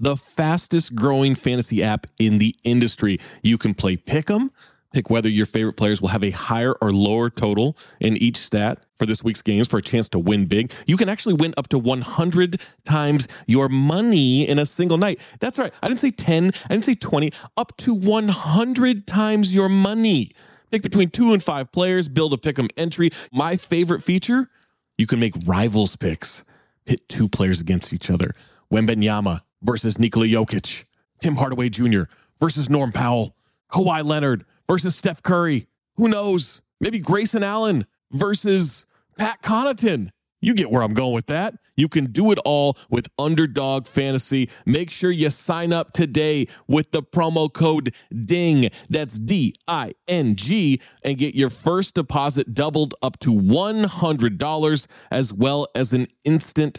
the fastest growing fantasy app in the industry. You can play pick 'em, pick whether your favorite players will have a higher or lower total in each stat for this week's games for a chance to win big. You can actually win up to 100 times your money in a single night. That's right. I didn't say 10, I didn't say 20, up to 100 times your money. Pick between two and five players, build a pick'em entry. My favorite feature, you can make rivals picks. Pit two players against each other. Wembenyama versus Nikola Jokic. Tim Hardaway Jr. versus Norm Powell. Kawhi Leonard versus Steph Curry. Who knows? Maybe Grayson Allen versus Pat Connaughton. You get where I'm going with that. You can do it all with Underdog Fantasy. Make sure you sign up today with the promo code DING. That's D I N G and get your first deposit doubled up to $100 as well as an instant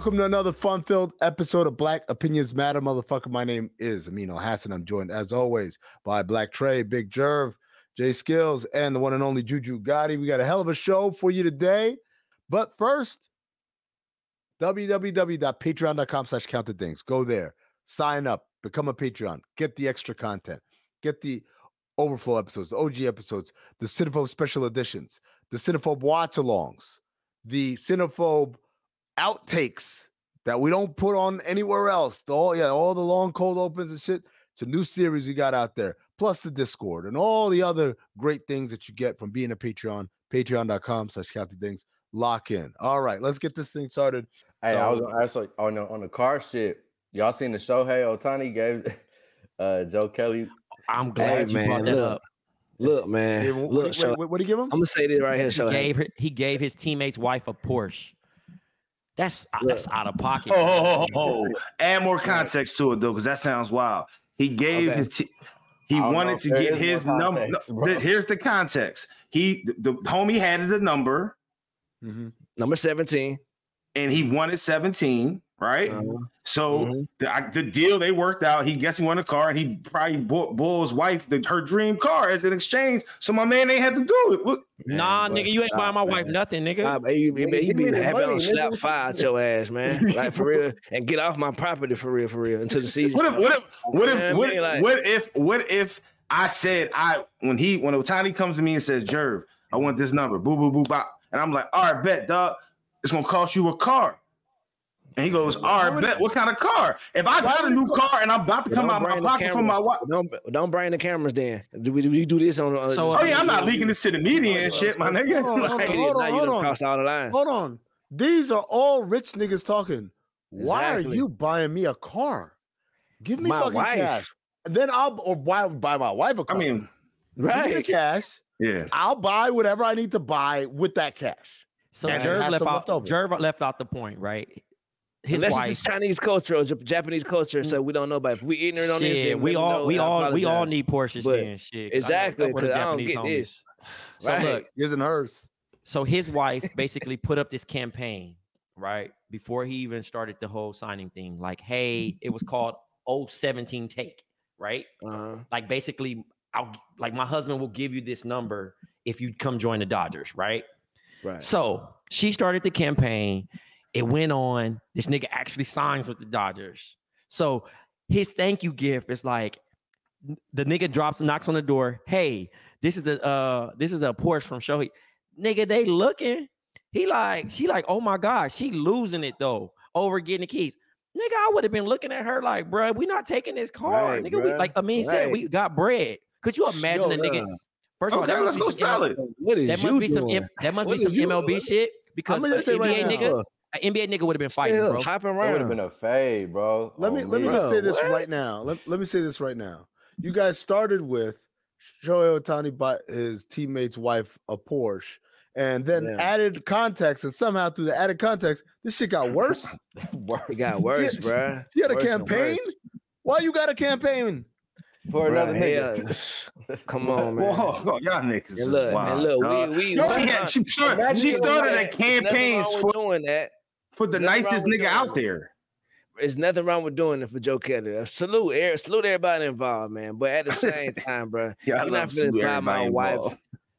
Welcome to another fun-filled episode of Black Opinions Matter, motherfucker. My name is Amin Elhassan. I'm joined, as always, by Black Trey, Big Jerv, Jay Skills, and the one and only Juju Gotti. We got a hell of a show for you today. But first, www.patreon.com slash count the dings. Go there, sign up, become a Patreon, get the extra content, get the overflow episodes, the OG episodes, the Cinephobe special editions, the Cinephobe watch-alongs, the Cinephobe outtakes that we don't put on anywhere else. The all yeah, all the long cold opens and shit. It's a new series we got out there, plus the Discord and all the other great things that you get from being a Patreon. Patreon.com slash Count the Dings. Lock in. All right, let's get this thing started. Hey, I was actually on the on the car shit. Y'all seen the Shohei Ohtani gave uh Joe Kelly? I'm glad you brought that look, up. Look, man. Yeah, wh- look, wait, Shohei, wait, what do you give him? I'm gonna say this right here, He Shohei. gave her, he gave his teammate's wife a Porsche. That's uh, that's out of pocket. Oh, oh, oh, oh. add more context to it though, because that sounds wild. He gave Okay. his. T- he I know wanted to get his more number. context, bro. here's the context. He the, the homie had the number, Mhm. Number 17. and he wanted 17. Right. Uh-huh. So Mhm. the, I- the deal they worked out. He guessed he wanted a car, and he probably bought Bull's wife the, her dream car as an exchange. So my man ain't had to do it. What- nah, Man, nigga, you ain't buying my stop, wife nothing, nigga. Nah, man, you, Nigga, man, you give be happy money, on slap What fire at your ass, man. Like for real, and get off my property for real, for real until the season. What if what if what if Yeah, what, mean, like- what if what if I said I when he when Ohtani comes to me and says, Jerv, I want this number, boo boo boo bop. And I'm like, all right, bet, dog, it's gonna cost you a car. And he goes, all right, bet, what kind of car? If I got a new car and I'm about to come Don't out my the pocket from my wife. Don't don't bring the cameras. Then do we, do we do this on? on So, Oh yeah, uh, I'm not leaking this to the media and shit, my nigga. Hold on, hold on, hold on, hold on. crossed all the lines. Hold on. These are all rich niggas talking. Why are you buying me a car? Give me My fucking wife. cash. And then I'll or buy buy my wife a car. I mean, right? Give me the cash. yeah. I'll buy whatever I need to buy with that cash. so and Jerv left some out. Jerv left out the point, right? His Unless wife. it's Chinese culture or Japanese culture, so we don't know about. If we ignorant on this, Shit, then we all know, we I all we all need Porsches But- then. Shit, 'cause I know a exactly couple of because I don't Japanese get homies. this. So Right. look, Isn't hers. so his wife basically put up this campaign, right? Before he even started the whole signing thing. Like, hey, it was called 017 take, right? Uh-huh. Like basically, I'll like my husband will give you this number if you come join the Dodgers, right? Right. So she started the campaign. It went on. This nigga actually signs with the Dodgers. So his thank you gift is like the nigga drops, knocks on the door. Hey, this is a uh, this is a Porsche from Shohei. Nigga, they looking. He like, she like, oh my god, she losing it though over getting the keys. Nigga, I would have been looking at her like, bruh, we not taking this car. Right, nigga, we bruh. like Amin said, Right. we got bread. Could you imagine Yo, a nigga? yeah. First of all, that let's must go be some sell it. What is that must you be some doing? M- that must What be some is you MLB doing? shit because I'ma an just say right NBA now. nigga, an NBA nigga would have been fighting, Still bro. hopping It would have been a fade, bro. Let me oh, let me me. just say this what? right now. Let, let me say this right now. You guys started with Shohei Ohtani bought his teammate's wife a Porsche, and then Yeah. added context, and somehow through the added context, this shit got worse. It got worse, Yeah. bruh. You had a Worse and campaign. Why you got a campaign? for another Bruh, nigga. hell, Come on, man. Whoa, y'all niggas. And is look, wild, and look, dog. we we Yo, she, had, she, started, she started a campaign for, doing that. For the nothing nicest nigga out there. There's nothing wrong with doing it for Joe Kelly. Uh, Salute, er- salute everybody involved, man. But at the same time, bro, Yeah, I you're love not finna buy my everybody wife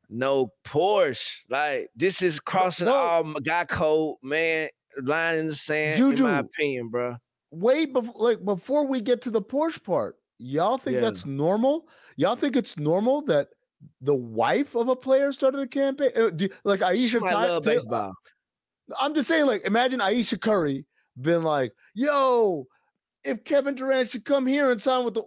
no Porsche. Like this is crossing no. all my guy code, man. Line in the sand, Juju. in my opinion, bro. Wait, before, like before we get to the Porsche part, y'all think Yeah. that's normal? Y'all think it's normal that the wife of a player started a campaign? Uh, do, like Aisha Ty- love Tay- baseball. I'm just saying, like, imagine Ayesha Curry been like, yo, if Kevin Durant should come here and sign with the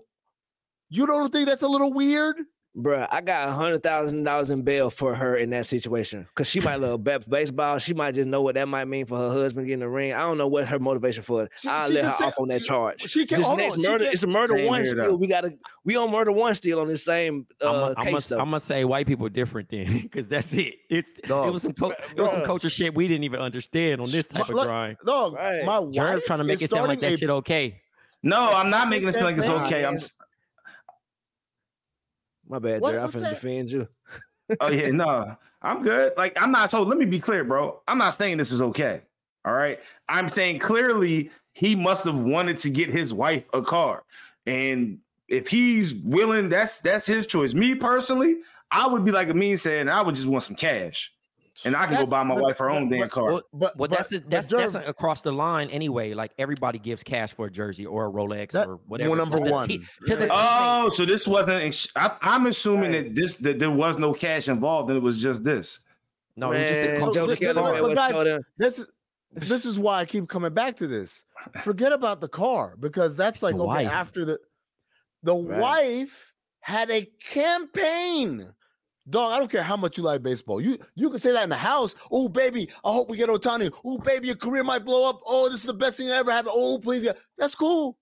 you don't think that's a little weird? Bruh, I got a hundred thousand dollars in bail for her in that situation because she might love ba- baseball. She might just know what that might mean for her husband getting a ring. I don't know what her motivation for it. She- I'll she let her say- off on that charge. She can This next on, she murder, can- it's a murder one here, still. though. We gotta we on murder one still on this same uh, I'm case gonna. I'm say white people different then, because that's it. It, it was some cul- it was some culture shit we didn't even understand on this type of Look, grind. Dog, Right. my Jerv wife trying to make it sound like that a- shit okay. No, I'm not making it seem like it's okay. I'm. Man. s- My bad, What- Jerry. I'm what's finna defend you. Oh yeah, no, I'm good. Like I'm not. So let me be clear, bro. I'm not saying this is okay. All right. I'm saying clearly he must have wanted to get his wife a car, and if he's willing, that's that's his choice. Me personally, I would be like a mean saying, I would just want some cash, and I can go buy my but- wife her own but- damn car. Well, But well, but- that's a, that's Jerv, that's across the line anyway. Like everybody gives cash for a jersey or a Rolex That- or whatever. well, number to the one. te- to the Oh, so this wasn't. I, I'm assuming Right. that this that there was no cash involved, and it was just this. no, it was just a Man, culture Joe but- Kelly but- but guys, this is this is why I keep coming back to this. Forget about the car because that's like the okay wife. after the the Right. wife had a campaign. Dog, I don't care how much you like baseball. You you can say that in the house. Oh baby, I hope we get Ohtani. Oh baby, your career might blow up. Oh, this is the best thing that ever happened. Oh please, get. that's cool.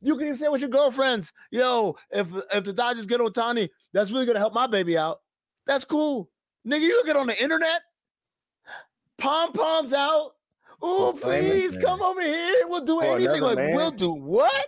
You can even say with your girlfriends, yo, if if the Dodgers get Ohtani, that's really gonna help my baby out. That's cool, nigga. You get on the internet, pom poms out. Oh, please come over here. We'll do anything. Like, man? we'll do what?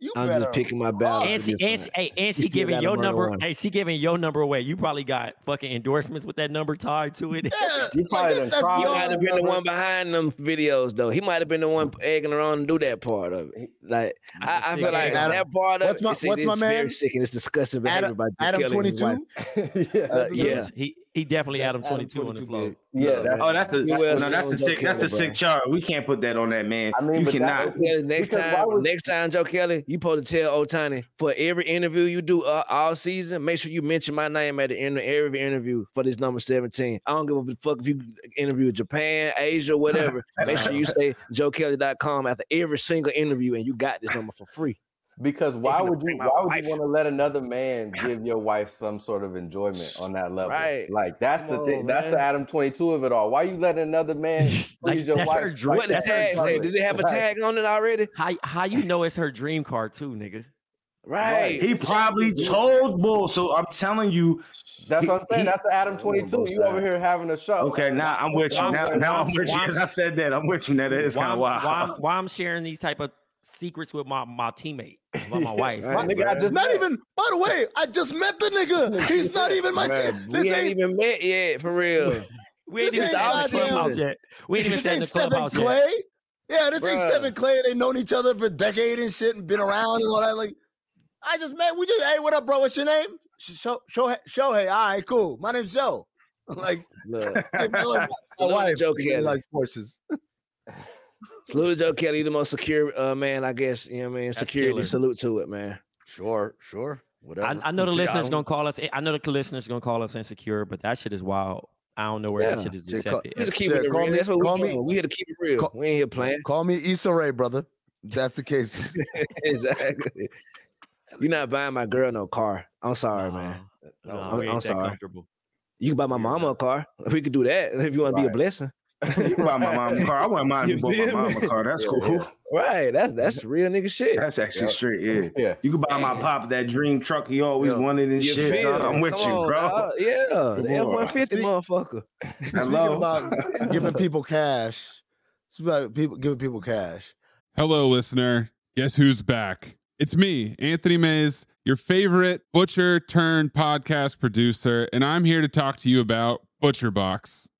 You I'm better just picking my run. battles. And she, and she, hey, and She she giving your number. one. Hey, she giving your number away. You probably got fucking endorsements with that number tied to it. Yeah, You probably this- done that's cried. He your- might have been the one behind them videos, though. He might have been the one egging her on to do that part of it. Like I, I, a I sick feel like Adam- that part of what's it. my- see, what's my it's man? Very sick and it's disgusting behavior Adam, by Adam killing 22. yeah, That's a good yes, he he definitely had him twenty two on the floor. yeah. That's, Oh, that's the You no, that's the see sick. Joe That's a sick charge. We can't put that on that man. I mean, you but that- cannot. Next Because time, would- next time, Joe Kelly, you supposed to tell Ohtani for every interview you do uh, all season, make sure you mention my name at the end of every interview for this number 17. I don't give a fuck if you interview Japan, Asia, whatever. make sure you say joekelly.com after every single interview and you got this number for free. Because why would you why would wife. you want to let another man give your wife some sort of enjoyment on that level? Right. Like that's Come the thing. on, That's the. Adam 22 of it all. Why you letting another man Like, please your that's wife? her dream. like What the that's her tag say? Did they have a Right. tag on it already? How how you know it's her dream car too, nigga? Right. He probably told Bull. So I'm telling you. That's what I'm saying. He- That's the Adam 22. You over here having a show. Okay, now I'm with you. Now, now I'm with you. As I said that, I'm with you. Now that is kind of wild. why, I'm, why I'm sharing these type of secrets with my my teammate, about my wife. Right. Nigga, I just Not met. even, by the way, I just met the nigga. He's not even my Man, team. we This ain't ain't, even met yet, for real. We ain't even ain't sat in the goddamn- clubhouse yet. We ain't even this sat in the Stephen clubhouse Clay. yet. Yeah, this ain't Steph and Klay. They known each other for decades and shit and been around and all that. Like, I just met, we just, hey, what up, bro? What's your name? Show, Shohei. Hey, All right, cool. My name's Joe. Like, Look, like, my, my Salute to wife Joe like Kelly. Likes Porsches. salute to Joe Kelly, the most secure uh, man, I guess. You know what I mean? That's Security killer. salute to it, man. Sure, sure. Whatever. I, I know the Yeah, listeners gonna call us. I know the listeners gonna call us insecure, but that shit is wild. I don't know where that shit is Shit, call- accepted. Just keep Shit, it call real. me- That's what call we me- doing. We here to keep it real. call- we ain't here playing. Call me Issa Rae, brother. That's the case. exactly. You're not buying my girl no car. I'm sorry, man. No, I'm- I'm sorry. You can buy my mama a car. We could do that if you want to be a blessing. You buy my mom a car. I wouldn't mind You if bought my mom a car. That's Yeah, cool. yeah. Right. That's that's real nigga shit. That's actually Yep. straight. Yeah. Yeah. You could buy my pop that dream truck he always Yeah. wanted and You shit. feel I'm with Come you, on, bro. dog. Yeah, the Come F on. one fifty, Speak- motherfucker. Speaking Hello? about giving people cash, it's about people giving people cash. Hello, listener. Guess who's back? It's me, Anthony Mays, your favorite butcher turned podcast producer, and I'm here to talk to you about ButcherBox.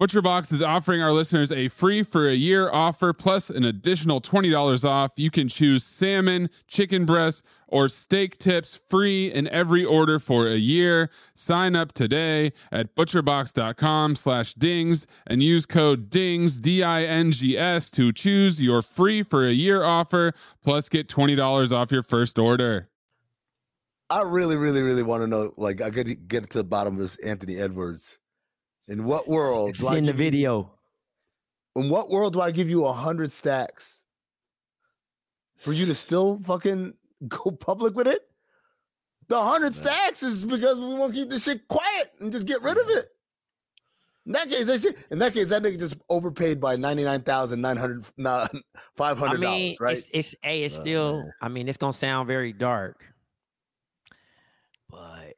ButcherBox is offering our listeners a free for a year offer plus an additional $20 off. You can choose salmon, chicken breast, or steak tips free in every order for a year. Sign up today at butcherbox.com slash dings and use code DINGS, D-I-N-G-S to choose your free for a year offer plus get $20 off your first order. I really, really, really want to know. Like, I got to get to the bottom of this Anthony Edwards. In what world? do I Send the give you- video. in what world do I give you a hundred stacks for you to still fucking go public with it? The hundred stacks is because we want to keep this shit quiet and just get rid of it. In that case, that shit, in that case, that nigga just overpaid by ninety nine thousand nine hundred five I mean, dollars, right? it's it's hey, it's still. I mean, it's gonna sound very dark, but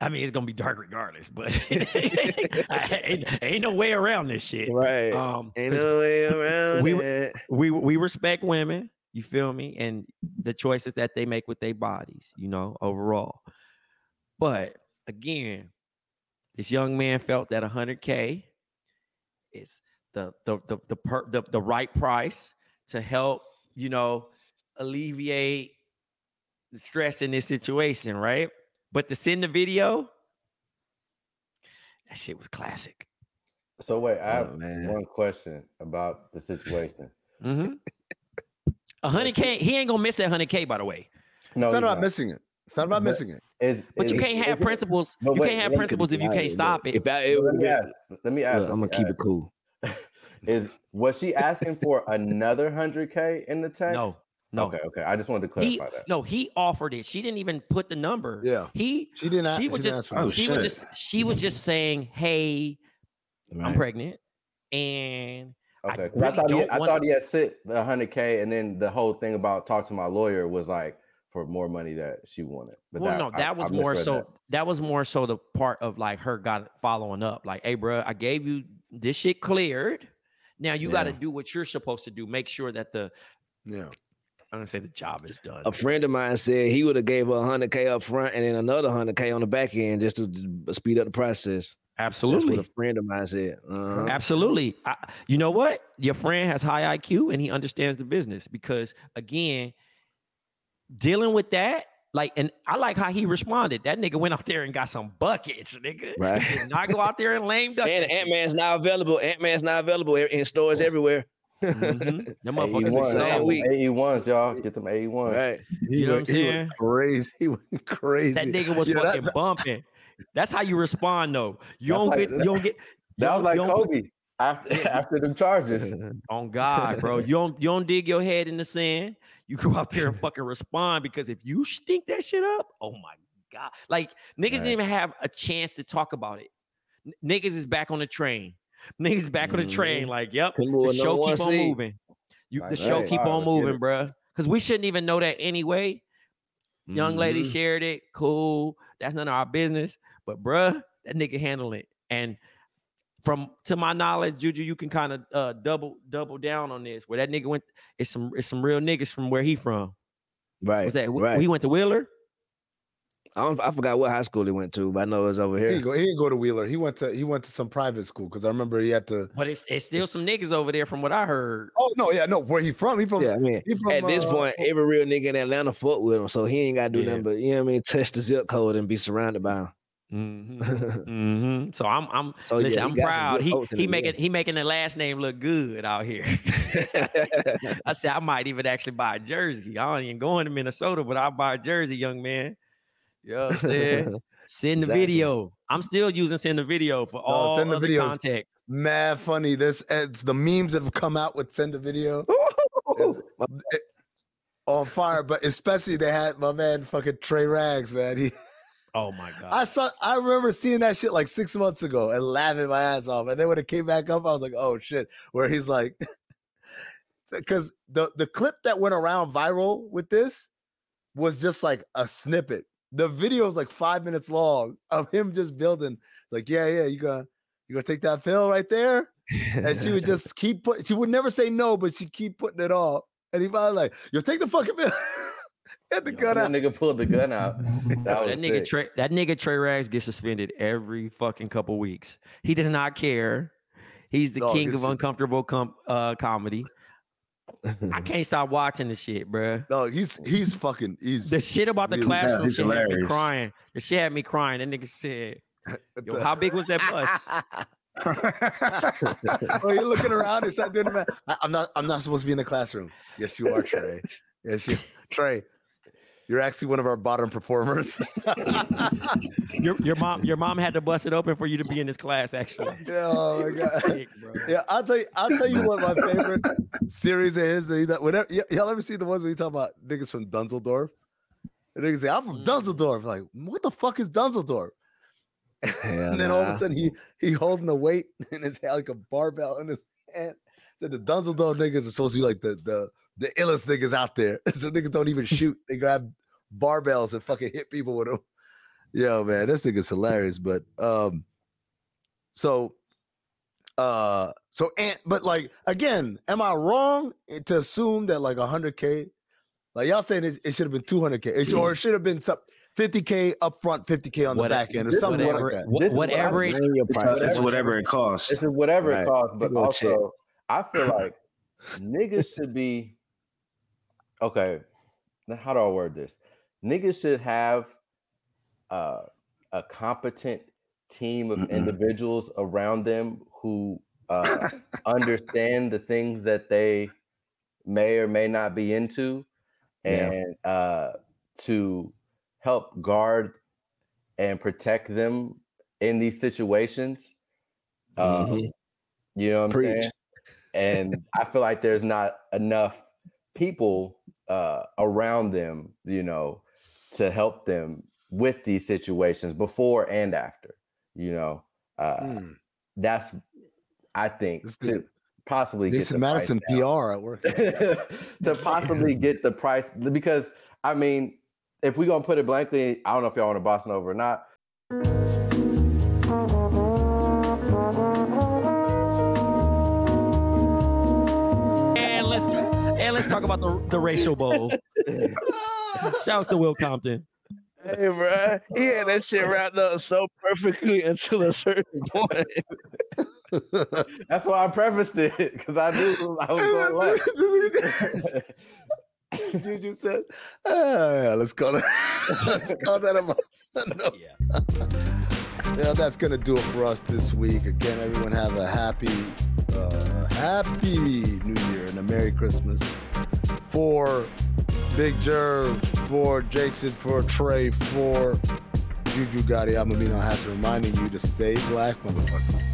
I mean, it's gonna be dark regardless. But ain't, ain't no way around this shit. Right. Um, Ain't no way around we- it. we we respect women. You feel me? And the choices that they make with their bodies, you know, overall. But again, this young man felt that 100K is the the the the, per, the, the right price to help, you know, alleviate the stress in this situation, right? But to send the video, that shit was classic. So wait, I Oh, have man. one question about the situation. Mm-hmm. A hundred K, he ain't gonna miss that hundred K, by the way. No, it's not about not. missing it. It's not about But- missing it. Is, But you can't have is it- principles. you wait, can't have principles if you can't stop it. If I Let me ask. Let me ask. look, I'm gonna me keep it cool. Is was she asking for another hundred k in the text? No, no, Okay, okay. I just wanted to he clarify that. no, he offered it. She didn't even put the number. Yeah. he She didn't. a- she was didn't just Oh, it. she was just she was just saying, "Hey, I'm pregnant," and I Okay, 'cause I, thought he, I want- thought he had sit the hundred k, and then the whole thing about talk to my lawyer was like for more money that she wanted. But well, that, no, that I was more so. that. That. was more so the part of like her got following up. Like, hey, bro, I gave you this shit cleared. Now you got to do what you're supposed to do. Make sure that the Yeah. I'm gonna say the job is done. A friend of mine said he would have gave her 100k up front and then another 100k on the back end just to speed up the process. That's Absolutely. what a friend of mine said. Uh-huh. Absolutely. I, you know what? Your friend has high IQ and he understands the business because again, dealing with that, like, and I like how he responded. That nigga went out there and got some buckets, nigga. Right. Did not go out there and lame duck. And. Ant Man's now available. Ant Man's now available in stores everywhere. Mhm. Them motherfuckers AE1, excited. man. week. AE1s, y'all. Get them AE1s. Right. He You know went, what I'm he saying? crazy. He went crazy. That nigga was Yeah, fucking that's- bumping. That's how you respond, though. You don't like- get. You don't get. That was like don't Kobe after after them charges. On God, bro. You don't you don't dig your head in the sand. You go out there and fucking respond because if you stink that shit up, oh my God. Like niggas Right. didn't even have a chance to talk about it. N- niggas is back on the train. Niggas back on the train. Mhm. Like, yep, the show keep on seed. moving. You the show right. keep on moving, bruh. Because we shouldn't even know that anyway. Young lady Mhm. shared it. Cool. That's none of our business. But bruh, that nigga handle it. And from to my knowledge, Juju, you can kind of uh double double down on this. Where that nigga went, it's some it's some real niggas from where he from. Right. Was that right. he went to Wheeler? I, don't, I forgot what high school he went to, but I know it was over He here. didn't go. He didn't go to Wheeler. He went to. He went to some private school because I remember he had to. But it's it's still some niggas over there from what I heard. Oh no, yeah, no. Where he from? He from. Yeah, I mean, He from. at this uh, point, every real nigga in Atlanta fuck with him, so he ain't got to do Yeah. nothing but you know what I mean, touch the zip code and be surrounded by him. Mhm, mhm. So I'm I'm So, Oh, yeah, listen, I'm proud. good He he making he making the last name look good out here. I said I might even actually buy a jersey. I ain't even going to Minnesota, but I'll buy a jersey, young man. You know what I'm saying? Send the Exactly. video. I'm still using send the video for all send the videos. context. mad funny. This it's the memes that have come out with send the video uh, it- on fire, but especially they had my man fucking Trey Rags, man. He, Oh my god. I saw, I remember seeing that shit like six months ago and laughing my ass off. And then when it came back up, I was like, oh shit. Where he's like, because the the clip that went around viral with this was just like a snippet. The video is like five minutes long of him just building. It's like, yeah, yeah, you gonna you gonna take that pill right there? and she would just keep put. She would never say no, but she keep putting it off. And he finally like, "Yo, take the fucking pill." Get the Yo, gun that out. nigga pulled the gun out. That was that nigga. Trey, that nigga Trey Rags gets suspended every fucking couple weeks. He does not care. He's the Dog, king of shit- uncomfortable com- uh, comedy. I can't stop watching the shit, bruh. No, he's he's fucking he's The shit about the Really? classroom He's shit had me crying. The shit had me crying. That nigga said, "Yo, how big was that bus?" oh, you're looking around. It's not doing the I'm not. I'm not supposed to be in the classroom. Yes, you are, Trey. Yes, you, Trey. You're actually one of our bottom performers. Your your mom your mom had to bust it open for you to be in this class. Actually, oh my god. Sick. Yeah, I'll tell you. I'll tell you what my favorite series is. That whenever y- y'all ever see the ones where you talk about niggas from Dunzeldorf? And niggas say, "I'm from Mm. Dunzeldorf." Like, what the fuck is Dunzeldorf? And then all of a sudden he he holding a weight in his hand, like a barbell in his hand. Said the Dunzeldorf niggas are supposed to be like the the the illest niggas out there. so niggas don't even shoot. They grab barbells and fucking hit people with them. Yo, man, this nigga's hilarious. But um, so uh, so and but like again, am I wrong to assume that like 100k Like y'all saying it, it should have been 200k, it or it should have been some 50k up front, 50k on the What- back end, or this- something whatever, like that. wh- what I whatever it, It's, price. it's whatever it costs. It's whatever Right. it costs, but People check. also I feel like niggas should be okay. Now, how do I word this? Niggas should have uh, a competent team of Mm-mm. individuals around them who uh, understand the things that they may or may not be into, Yeah. and uh, to help guard and protect them in these situations. Um, Mhm. You know what I'm Preach. saying? And I feel like there's not enough people uh, around them, you know, to help them with these situations before and after. You know, uh, Hmm. that's I think This to possibly get This is Madison. PR at work. to possibly get the price because I mean, if we're gonna put it blankly, I don't know if y'all want to boss over or not. About the the racial bowl. Shouts to Will Compton. Hey, bro, he had that shit wrapped up so perfectly until a certain point. That's why I prefaced it because I knew I was going left. Juju said, ah, yeah, let's call that. let's call that a month. No. Yeah. Yeah, that's gonna do it for us this week. Again, everyone have a happy, uh, happy New Year and a Merry Christmas. For Big Jerv, for Jason, for Trey, for Juju Gotti, I'm Amin Elhassan reminding you to stay black, motherfucker.